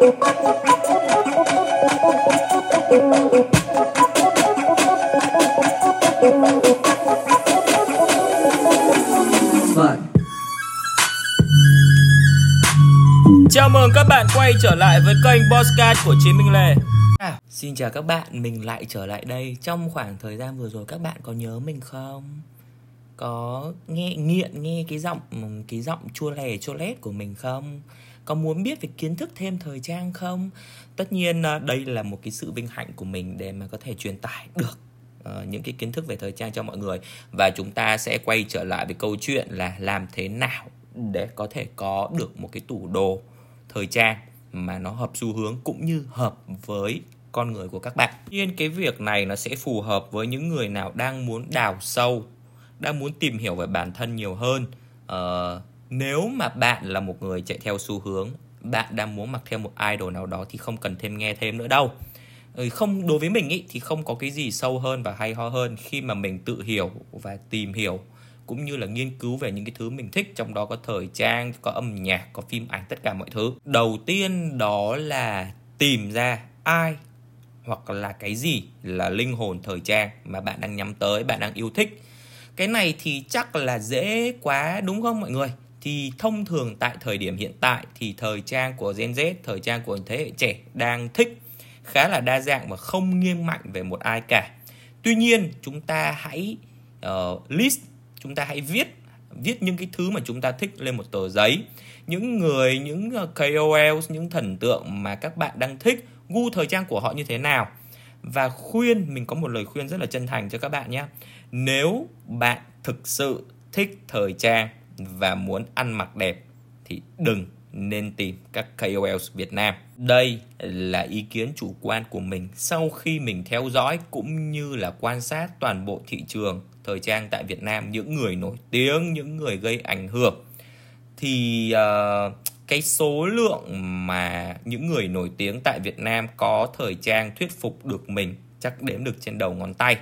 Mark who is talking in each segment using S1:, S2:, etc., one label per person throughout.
S1: Chào mừng các bạn quay trở lại với kênh Bosscat của Chí Minh Lê à, Xin chào các bạn, mình lại trở lại đây Trong khoảng thời gian vừa rồi các bạn có nhớ mình không? Có nghe nghiện nghe cái giọng cái giọng chua lè chua lét của mình không? Có muốn biết về kiến thức thêm thời trang không? Tất nhiên ờ, đây là một cái sự vinh hạnh của mình để mà có thể truyền tải được uh, những cái kiến thức về thời trang cho mọi người và chúng ta sẽ quay trở lại với câu chuyện là làm thế nào để có thể có được một cái tủ đồ thời trang mà nó hợp xu hướng cũng như hợp với con người của các bạn. Nhiên cái việc này nó sẽ phù hợp với những người nào đang muốn đào sâu, đang muốn tìm hiểu về bản thân nhiều hơn. Uh, nếu mà bạn là một người chạy theo xu hướng, bạn đang muốn mặc theo một idol nào đó thì không cần thêm nghe thêm nữa đâu. Ừ, không đối với mình ý, thì không có cái gì sâu hơn và hay ho hơn khi mà mình tự hiểu và tìm hiểu cũng như là nghiên cứu về những cái thứ mình thích trong đó có thời trang có âm nhạc có phim ảnh tất cả mọi thứ. Đầu tiên đó là tìm ra ai hoặc là cái gì là linh hồn thời trang mà bạn đang nhắm tới bạn đang yêu thích. Cái này thì chắc là dễ quá đúng không mọi người? Thì thông thường tại thời điểm hiện tại thì thời trang của Gen Z, thời trang của thế hệ trẻ đang thích khá là đa dạng và không nghiêng mạnh về một ai cả. Tuy nhiên, chúng ta hãy uh, list chúng ta hãy viết viết những cái thứ mà chúng ta thích lên một tờ giấy. Những người những ờ, KOL những thần tượng mà các bạn đang thích gu thời trang của họ như thế nào? Và khuyên mình có một lời khuyên rất là chân thành cho các bạn nhé. Nếu bạn thực sự thích thời trang và muốn ăn mặc đẹp thì đừng nên tìm các KOLs Việt Nam. Đây là ý kiến chủ quan của mình sau khi mình theo dõi cũng như là quan sát toàn bộ thị trường thời trang tại Việt Nam những người nổi tiếng những người gây ảnh hưởng thì uh, cái số lượng mà những người nổi tiếng tại Việt Nam có thời trang thuyết phục được mình chắc đếm được trên đầu ngón tay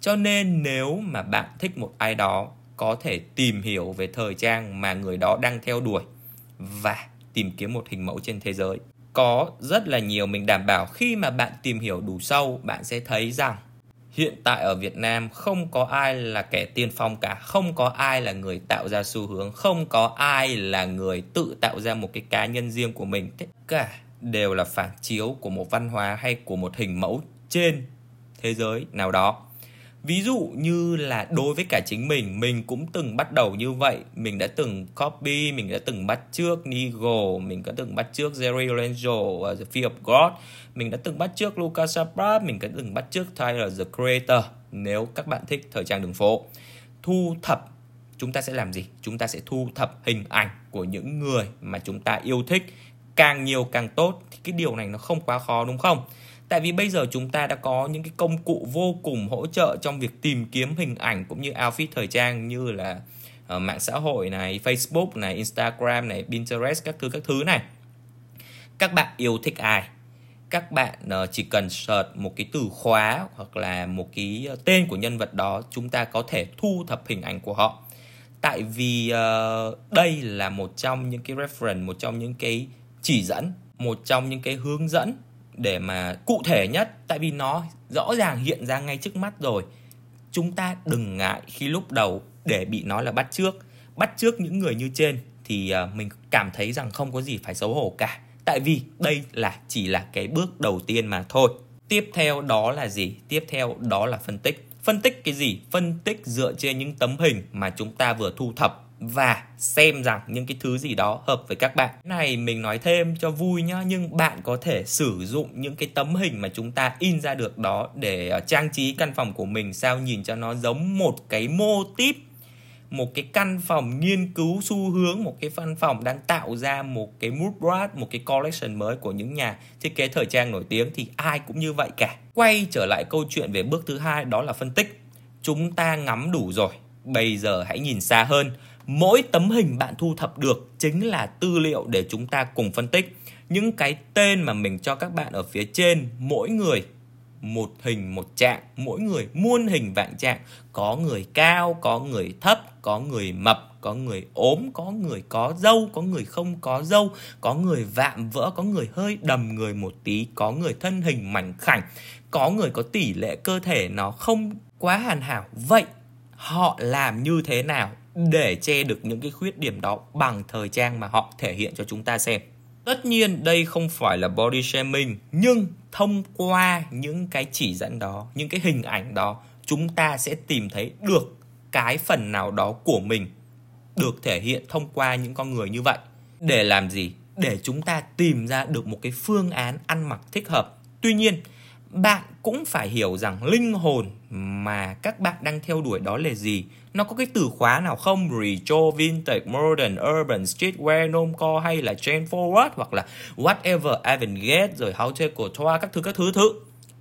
S1: cho nên nếu mà bạn thích một ai đó có thể tìm hiểu về thời trang mà người đó đang theo đuổi và tìm kiếm một hình mẫu trên thế giới có rất là nhiều mình đảm bảo khi mà bạn tìm hiểu đủ sâu bạn sẽ thấy rằng hiện tại ở Việt Nam không có ai là kẻ tiên phong cả, không có ai là người tạo ra xu hướng, không có ai là người tự tạo ra một cái cá nhân riêng của mình. Tất cả đều là phản chiếu của một văn hóa hay của một hình mẫu trên thế giới nào đó ví dụ như là đối với cả chính mình mình cũng từng bắt đầu như vậy. Mình đã từng copy mình đã từng bắt trước Nigo mình đã từng bắt trước Jerry Lorenzo uh, The Fear of God. Mình đã từng bắt trước Lucas Saprat mình đã từng bắt trước Tyler The Creator. Nếu các bạn thích thời trang đường phố thu thập chúng ta sẽ làm gì? Chúng ta sẽ thu thập hình ảnh của những người mà chúng ta yêu thích. Càng nhiều càng tốt. Thì cái điều này nó không quá khó đúng không? Tại vì bây giờ chúng ta đã có những cái công cụ vô cùng hỗ trợ trong việc tìm kiếm hình ảnh cũng như outfit thời trang như là uh, mạng xã hội này, Facebook này, Instagram này, Pinterest các thứ các thứ này. Các bạn yêu thích ai? Các bạn uh, chỉ cần search một cái từ khóa hoặc là một cái ờ, tên của nhân vật đó, chúng ta có thể thu thập hình ảnh của họ. Tại vì uh, đây là một trong những cái reference, một trong những cái chỉ dẫn, một trong những cái hướng dẫn để mà cụ thể nhất, tại vì nó rõ ràng hiện ra ngay trước mắt rồi. Chúng ta đừng ngại khi lúc đầu để bị nói là bắt trước. Bắt trước những người như trên thì ờ, mình cảm thấy rằng không có gì phải xấu hổ cả. Tại vì đây là chỉ là cái bước đầu tiên mà thôi. Tiếp theo đó là gì? Tiếp theo đó là phân tích. Phân tích cái gì? Phân tích dựa trên những tấm hình mà chúng ta vừa thu thập và xem rằng những cái thứ gì đó hợp với các bạn. Này mình nói thêm cho vui nhá, nhưng bạn có thể sử dụng những cái tấm hình mà chúng ta in ra được đó để ờ, trang trí căn phòng của mình sao nhìn cho nó giống một cái mô típ một cái căn phòng nghiên cứu xu hướng một cái văn phòng đang tạo ra một cái mood board một cái collection mới của những nhà thiết kế thời trang nổi tiếng thì ai cũng như vậy cả. Quay trở lại câu chuyện về bước thứ hai đó là phân tích. Chúng ta ngắm đủ rồi bây giờ hãy nhìn xa hơn mỗi tấm hình bạn thu thập được chính là tư liệu để chúng ta cùng phân tích. Những cái tên mà mình cho các bạn ở phía trên mỗi người một hình một trạng, mỗi người muôn hình vạn trạng, có người cao, có người thấp, có người mập, có người ốm, có người có dâu, có người không có dâu, có người vạm vỡ, có người hơi đầm người một tí, có người thân hình mảnh khảnh, có người có tỷ lệ cơ thể nó không quá hoàn hảo. Vậy họ làm như thế nào? Để che được những cái khuyết điểm đó bằng thời trang mà họ thể hiện cho chúng ta xem? Tất nhiên đây không phải là body shaming nhưng thông qua những cái chỉ dẫn đó, những cái hình ảnh đó chúng ta sẽ tìm thấy được cái phần nào đó của mình được thể hiện thông qua những con người như vậy. Để làm gì? Để chúng ta tìm ra được một cái phương án ăn mặc thích hợp. Tuy nhiên, bạn cũng phải hiểu rằng linh hồn mà các bạn đang theo đuổi đó là gì. Nó có cái từ khóa nào không? Retro vintage modern, urban, streetwear normcore hay là trend forward hoặc là whatever avant-garde rồi haute couture các thứ các thứ thứ.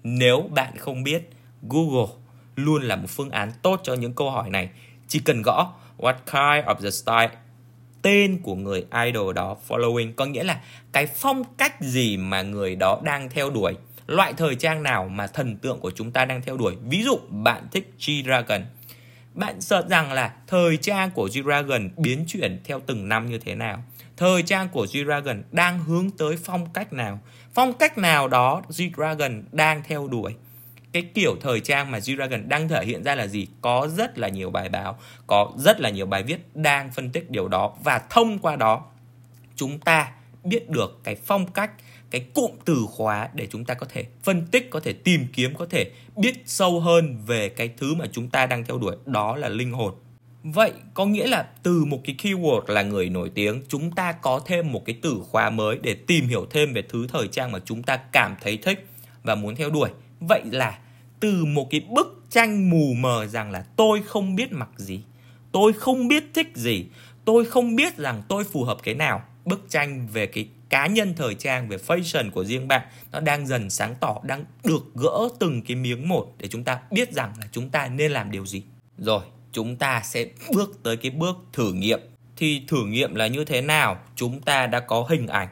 S1: Nếu bạn không biết, google luôn là một phương án tốt cho những câu hỏi này. Chỉ cần gõ what kind of the style, tên của người idol đó, following, có nghĩa là cái phong cách gì mà người đó đang theo đuổi loại thời trang nào mà thần tượng của chúng ta đang theo đuổi? Ví dụ, bạn thích G-Dragon. Bạn sợ rằng là thời trang của G-Dragon biến chuyển theo từng năm như thế nào? Thời trang của G-Dragon đang hướng tới phong cách nào? Phong cách nào đó G-Dragon đang theo đuổi? Cái kiểu thời trang mà G-Dragon đang thể hiện ra là gì? Có rất là nhiều bài báo, có rất là nhiều bài viết đang phân tích điều đó và thông qua đó, chúng ta biết được cái phong cách cái cụm từ khóa để chúng ta có thể phân tích, có thể tìm kiếm, có thể biết sâu hơn về cái thứ mà chúng ta đang theo đuổi, đó là linh hồn. Vậy có nghĩa là từ một cái keyword là người nổi tiếng, chúng ta có thêm một cái từ khóa mới để tìm hiểu thêm về thứ thời trang mà chúng ta cảm thấy thích và muốn theo đuổi. Vậy là từ một cái bức tranh mù mờ rằng là tôi không biết mặc gì, tôi không biết thích gì, tôi không biết rằng tôi phù hợp cái nào bức tranh về cái cá nhân thời trang về fashion của riêng bạn, nó đang dần sáng tỏ, đang được gỡ từng cái miếng một để chúng ta biết rằng là chúng ta nên làm điều gì. Rồi, chúng ta sẽ bước tới cái bước thử nghiệm. Thì thử nghiệm là như thế nào? Chúng ta đã có hình ảnh.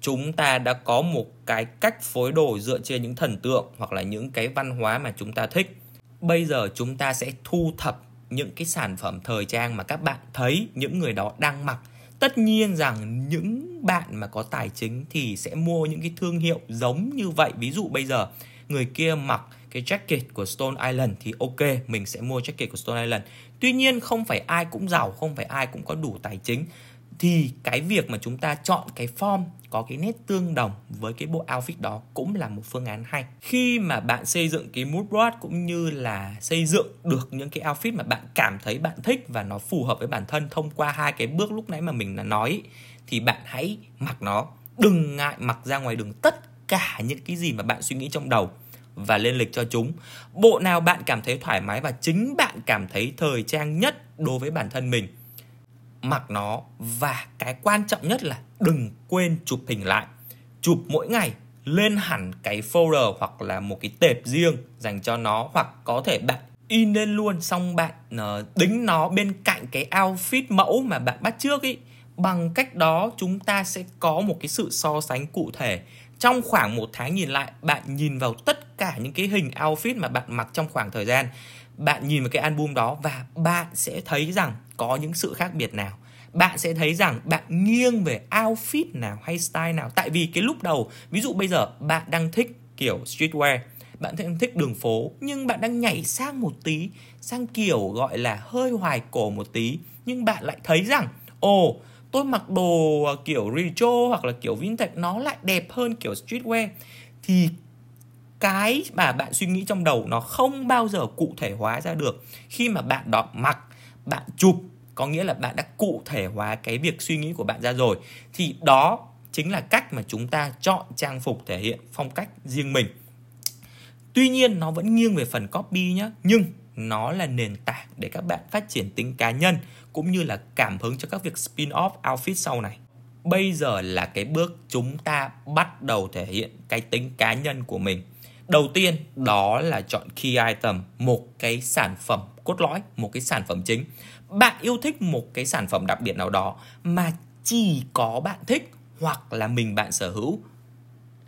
S1: Chúng ta đã có một cái cách phối đồ dựa trên những thần tượng hoặc là những cái văn hóa mà chúng ta thích. Bây giờ chúng ta sẽ thu thập những cái sản phẩm thời trang mà các bạn thấy, những người đó đang mặc tất nhiên rằng những bạn mà có tài chính thì sẽ mua những cái thương hiệu giống như vậy. Ví dụ bây giờ, người kia mặc cái jacket của Stone Island thì ok, mình sẽ mua jacket của Stone Island. Tuy nhiên không phải ai cũng giàu, không phải ai cũng có đủ tài chính thì cái việc mà chúng ta chọn cái form có cái nét tương đồng với cái bộ outfit đó cũng là một phương án hay. Khi mà bạn xây dựng cái mood board cũng như là xây dựng được những cái outfit mà bạn cảm thấy bạn thích và nó phù hợp với bản thân thông qua hai cái bước lúc nãy mà mình đã nói, thì bạn hãy mặc nó. Đừng ngại mặc ra ngoài đường tất cả những cái gì mà bạn suy nghĩ trong đầu và lên lịch cho chúng. Bộ nào bạn cảm thấy thoải mái và chính bạn cảm thấy thời trang nhất đối với bản thân mình mặc nó và cái quan trọng nhất là đừng quên chụp hình lại. Chụp mỗi ngày lên hẳn cái folder hoặc là một cái tệp riêng dành cho nó hoặc có thể bạn in lên luôn xong bạn uh, đính nó bên cạnh cái outfit mẫu mà bạn bắt trước ý. Bằng cách đó chúng ta sẽ có một cái sự so sánh cụ thể. Trong khoảng một tháng nhìn lại bạn nhìn vào tất cả những cái hình outfit mà bạn mặc trong khoảng thời gian bạn nhìn vào cái album đó và bạn sẽ thấy rằng có những sự khác biệt nào. Bạn sẽ thấy rằng bạn nghiêng về outfit nào hay style nào. Tại vì cái lúc đầu, ví dụ bây giờ bạn đang thích kiểu streetwear, bạn đang thích đường phố, nhưng bạn đang nhảy sang một tí, sang kiểu gọi là hơi hoài cổ một tí, nhưng bạn lại thấy rằng, ồ, tôi mặc đồ à, kiểu retro hoặc là kiểu vintage nó lại đẹp hơn kiểu streetwear, thì cái mà bạn suy nghĩ trong đầu nó không bao giờ cụ thể hóa ra được. Khi mà bạn đó mặc bạn chụp, có nghĩa là bạn đã cụ thể hóa cái việc suy nghĩ của bạn ra rồi, thì đó chính là cách mà chúng ta chọn trang phục thể hiện phong cách riêng mình. Tuy nhiên, nó vẫn nghiêng về phần copy nhé nhưng nó là nền tảng để các bạn phát triển tính cá nhân cũng như là cảm hứng cho các việc spin off outfit sau này. Bây giờ là cái bước chúng ta bắt đầu thể hiện cái tính cá nhân của mình đầu tiên, đó là chọn key item, một cái sản phẩm cốt lõi, một cái sản phẩm chính. Bạn yêu thích một cái sản phẩm đặc biệt nào đó mà chỉ có bạn thích hoặc là mình bạn sở hữu.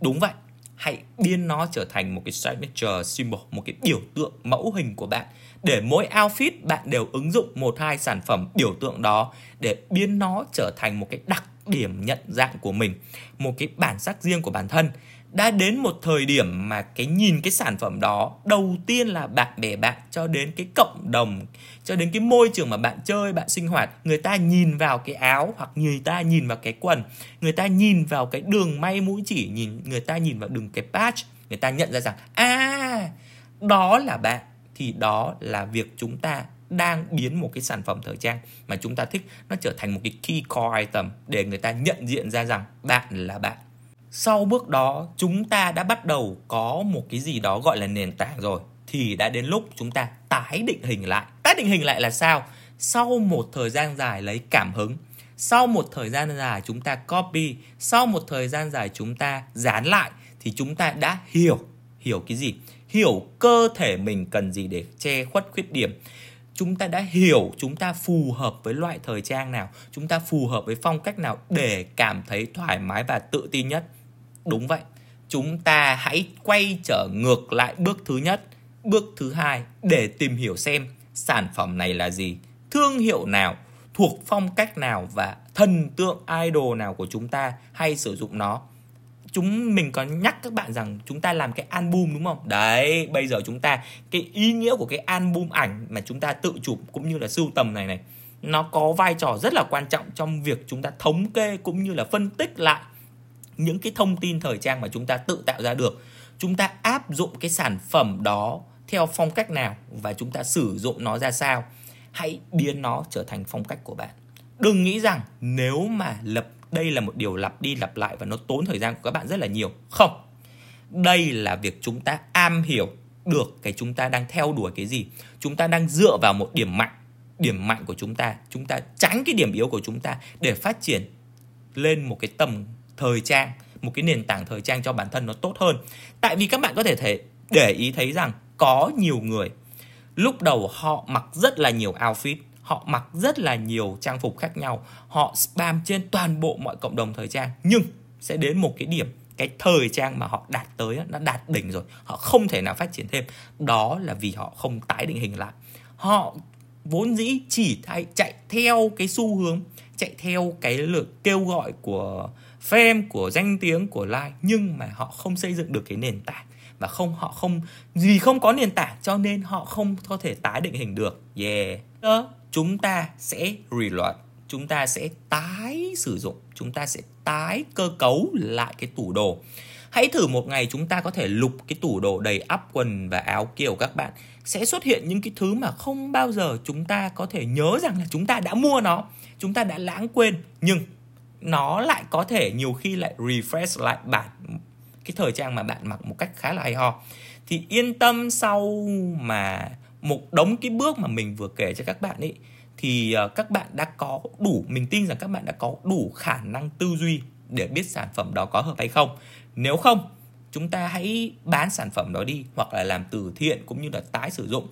S1: Đúng vậy, hãy biến nó trở thành một cái signature symbol, một cái biểu tượng mẫu hình của bạn. Để mỗi outfit bạn đều ứng dụng một, hai sản phẩm biểu tượng đó để biến nó trở thành một cái đặc điểm nhận dạng của mình, một cái bản sắc riêng của bản thân đã đến một thời điểm mà cái nhìn cái sản phẩm đó đầu tiên là bạn bè bạn cho đến cái cộng đồng, cho đến cái môi trường mà bạn chơi, bạn sinh hoạt, người ta nhìn vào cái áo hoặc người ta nhìn vào cái quần, người ta nhìn vào cái đường may mũi chỉ, nhìn, người ta nhìn vào đường cái patch, người ta nhận ra rằng à đó là bạn, thì đó là việc chúng ta đang biến một cái sản phẩm thời trang mà chúng ta thích, nó trở thành một cái key core item để người ta nhận diện ra rằng bạn là bạn sau bước đó, chúng ta đã bắt đầu có một cái gì đó gọi là nền tảng rồi. Thì đã đến lúc chúng ta tái định hình lại. Tái định hình lại là sao? Sau một thời gian dài lấy cảm hứng, sau một thời gian dài chúng ta copy, sau một thời gian dài chúng ta dán lại, thì chúng ta đã hiểu hiểu cái gì? Hiểu cơ thể mình cần gì để che khuất khuyết điểm. Chúng ta đã hiểu chúng ta phù hợp với loại thời trang nào, chúng ta phù hợp với phong cách nào để cảm thấy thoải mái và tự tin nhất đúng vậy. Chúng ta hãy quay trở ngược lại bước thứ nhất, bước thứ hai để tìm hiểu xem sản phẩm này là gì, thương hiệu nào, thuộc phong cách nào và thần tượng idol nào của chúng ta hay sử dụng nó. Chúng mình có nhắc các bạn rằng chúng ta làm cái album đúng không? Đấy, bây giờ chúng ta, cái ý nghĩa của cái album ảnh mà chúng ta tự chụp cũng như là sưu tầm này này, nó có vai trò rất là quan trọng trong việc chúng ta thống kê cũng như là phân tích lại những cái thông tin thời trang mà chúng ta tự tạo ra được. Chúng ta áp dụng cái sản phẩm đó theo phong cách nào và chúng ta sử dụng nó ra sao. Hãy biến nó trở thành phong cách của bạn. Đừng nghĩ rằng nếu mà lập, đây là một điều lặp đi lặp lại và nó tốn thời gian của các bạn rất là nhiều. Không. Đây là việc chúng ta am hiểu được cái chúng ta đang theo đuổi cái gì. Chúng ta đang dựa vào một điểm mạnh điểm mạnh của chúng ta. Chúng ta tránh cái điểm yếu của chúng ta để phát triển lên một cái tầm thời trang, một cái nền tảng thời trang cho bản thân nó tốt hơn. Tại vì các bạn có thể thể, để ý thấy rằng có nhiều người, lúc đầu họ mặc rất là nhiều outfit, họ mặc rất là nhiều trang phục khác nhau, họ spam trên toàn bộ mọi cộng đồng thời trang, nhưng sẽ đến một cái điểm, cái thời trang mà họ đạt tới nó đạt đỉnh rồi, họ không thể nào phát triển thêm. Đó là vì họ không tái định hình lại. Họ vốn dĩ chỉ thay, chạy theo cái xu hướng, chạy theo cái lượt kêu gọi của fame của danh tiếng của like nhưng mà họ không xây dựng được cái nền tảng. Và không, họ không, vì không có nền tảng cho nên họ không có thể tái định hình được. Yeah. Đó, chúng ta sẽ reload chúng ta sẽ tái sử dụng, chúng ta sẽ tái cơ cấu lại cái tủ đồ. Hãy thử một ngày chúng ta có thể lục cái tủ đồ đầy áp quần và áo kiểu các bạn. Sẽ xuất hiện những cái thứ mà không bao giờ chúng ta có thể nhớ rằng là chúng ta đã mua nó, chúng ta đã lãng quên. Nhưng nó lại có thể nhiều khi lại refresh lại bản, cái thời trang mà bạn mặc một cách khá là hay ho. Thì yên tâm sau mà một đống cái bước mà mình vừa kể cho các bạn ấy, thì ờ, các bạn đã có đủ, mình tin rằng các bạn đã có đủ khả năng tư duy để biết sản phẩm đó có hợp hay không. Nếu không chúng ta hãy bán sản phẩm đó đi, hoặc là làm từ thiện cũng như là tái sử dụng.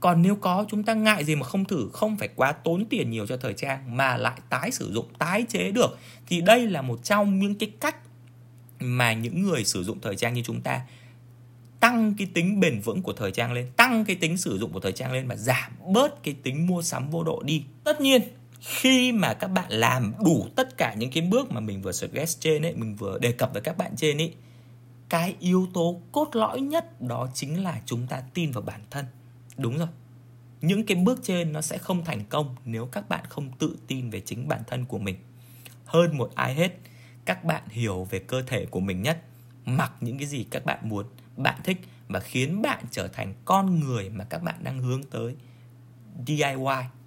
S1: Còn nếu có, chúng ta ngại gì mà không thử, không phải quá tốn tiền nhiều cho thời trang mà lại tái sử dụng, tái chế được, thì đây là một trong những cái cách mà những người sử dụng thời trang như chúng ta tăng cái tính bền vững của thời trang lên, tăng cái tính sử dụng của thời trang lên và giảm bớt cái tính mua sắm vô độ đi. Tất nhiên, khi mà các bạn làm đủ tất cả những cái bước mà mình vừa suggest trên ấy, mình vừa đề cập với các bạn trên ấy cái yếu tố cốt lõi nhất đó chính là chúng ta tin vào bản thân. Đúng rồi. Những cái bước trên nó sẽ không thành công nếu các bạn không tự tin về chính bản thân của mình. Hơn một ai hết, các bạn hiểu về cơ thể của mình nhất. Mặc những cái gì các bạn muốn, bạn thích và khiến bạn trở thành con người mà các bạn đang hướng tới. DIY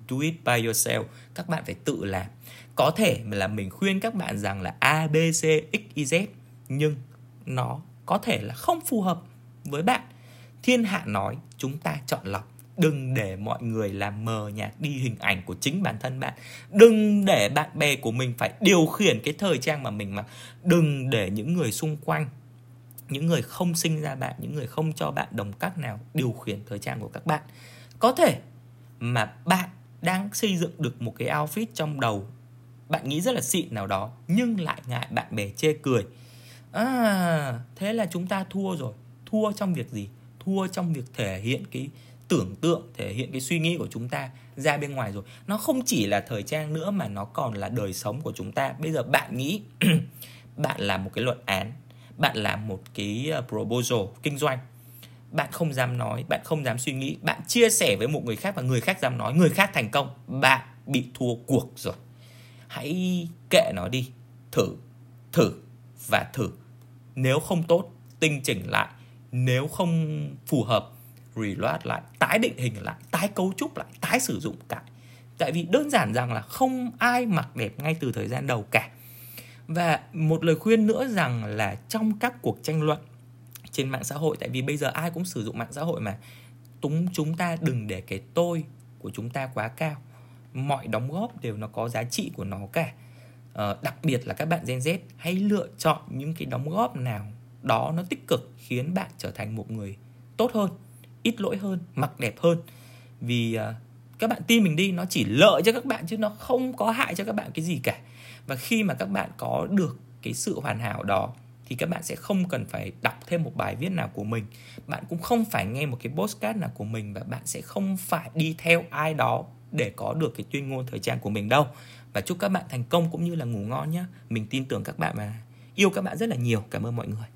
S1: do it by yourself. Các bạn phải tự làm. Có thể là mình khuyên các bạn rằng là A, B, C, X, Y, Z, nhưng nó có thể là không phù hợp với bạn. Thiên hạ nói, chúng ta chọn lọc. Đừng để mọi người làm mờ nhạt đi hình ảnh của chính bản thân bạn. Đừng để bạn bè của mình phải điều khiển cái thời trang mà mình mặc đừng để những người xung quanh, những người không sinh ra bạn, những người không cho bạn đồng các nào điều khiển thời trang của các bạn. Có thể mà bạn đang xây dựng được một cái outfit trong đầu, bạn nghĩ rất là xịn nào đó, nhưng lại ngại bạn bè chê cười à thế là chúng ta thua rồi. Thua trong việc gì? Thua trong việc thể hiện cái tưởng tượng, thể hiện cái suy nghĩ của chúng ta ra bên ngoài rồi. Nó không chỉ là thời trang nữa mà nó còn là đời sống của chúng ta. Bây giờ bạn nghĩ bạn làm một cái luận án, bạn làm một cái ờ, proposal kinh doanh. Bạn không dám nói, bạn không dám suy nghĩ. Bạn chia sẻ với một người khác và người khác dám nói. Người khác thành công, bạn bị thua cuộc rồi. Hãy kệ nó đi. Thử thử và thử nếu không tốt, tinh chỉnh lại. Nếu không phù hợp reload lại, tái định hình lại, tái cấu trúc lại, tái sử dụng cả tại vì đơn giản rằng là không ai mặc đẹp ngay từ thời gian đầu cả. Và một lời khuyên nữa rằng là trong các cuộc tranh luận trên mạng xã hội, tại vì bây giờ ai cũng sử dụng mạng xã hội mà, túng chúng ta đừng để cái tôi của chúng ta quá cao. Mọi đóng góp đều nó có giá trị của nó cả uh, đặc biệt là các bạn Gen Z hãy lựa chọn những cái đóng góp nào đó nó tích cực khiến bạn trở thành một người tốt hơn ít lỗi hơn mặc đẹp hơn. Vì uh, các bạn tin mình đi nó chỉ lợi cho các bạn chứ nó không có hại cho các bạn cái gì cả. Và khi mà các bạn có được cái sự hoàn hảo đó thì các bạn sẽ không cần phải đọc thêm một bài viết nào của mình. Bạn cũng không phải nghe một cái postcard nào của mình và bạn sẽ không phải đi theo ai đó để có được cái tuyên ngôn thời trang của mình đâu. Và chúc các bạn thành công cũng như là ngủ ngon nhé mình tin tưởng các bạn và yêu các bạn rất là nhiều. Cảm ơn mọi người.